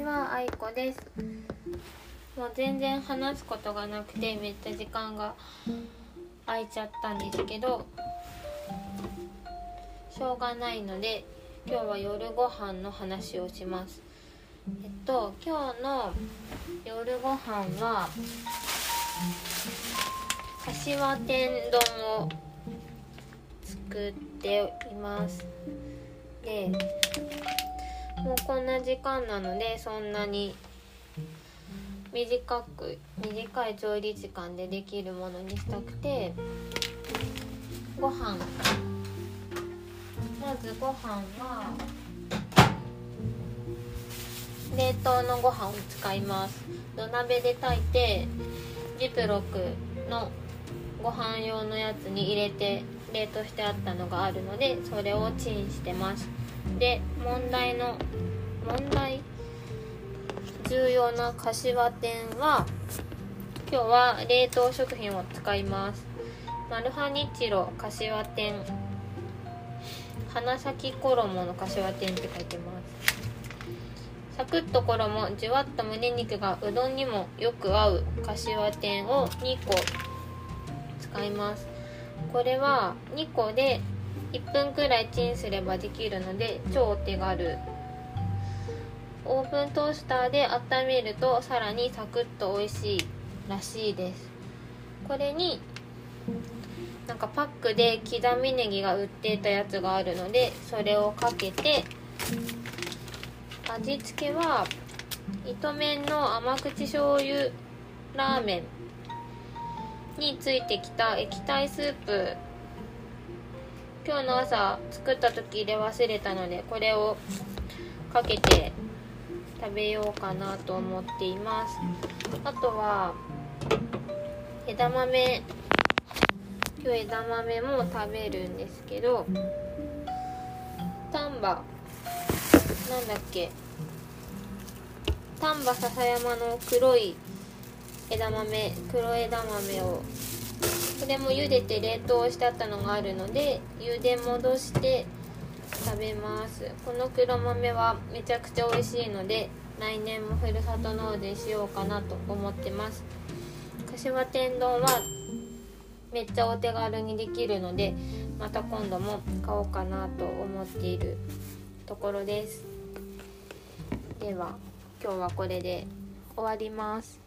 愛子です。もう全然話すことがなくてめっちゃ時間が空いちゃったんですけどしょうがないので今日は夜ご飯の話をします。えっと今日の夜ご飯は柏天丼を作っています。でもうこんな時間なのでそんなに短く短い調理時間でできるものにしたくてご飯。まずご飯は冷凍のご飯を使います。土鍋で炊いてジプロックのご飯用のやつに入れて冷凍してあったのがあるのでそれをチンしてます。で問題の問題重要な柏店は今日は冷凍食品を使います。マルハニチロ柏店。花咲衣の柏店って書いてます。サクッと衣じゅわっと胸肉がうどんにもよく合う柏店を2個使います。これは2個で1分くらいチンすればできるので超お手軽。オーブントースターで温めるとさらにサクッと美味しいらしいです。これになんかパックで刻みネギが売っていたやつがあるのでそれをかけて味付けは糸麺の甘口醤油ラーメンについてきた液体スープ今日の朝作った時入れ忘れたのでこれをかけて食べようかなと思っています。あとは枝豆今日枝豆も食べるんですけど丹波なんだっけ？丹波篠山の黒い枝豆黒枝豆をこれも茹でて冷凍してあったのがあるので茹で戻して食べます。この黒豆はめちゃくちゃ美味しいので来年もふるさと納税しようかなと思ってます。柏天丼はめっちゃお手軽にできるのでまた今度も買おうかなと思っているところです。では今日はこれで終わります。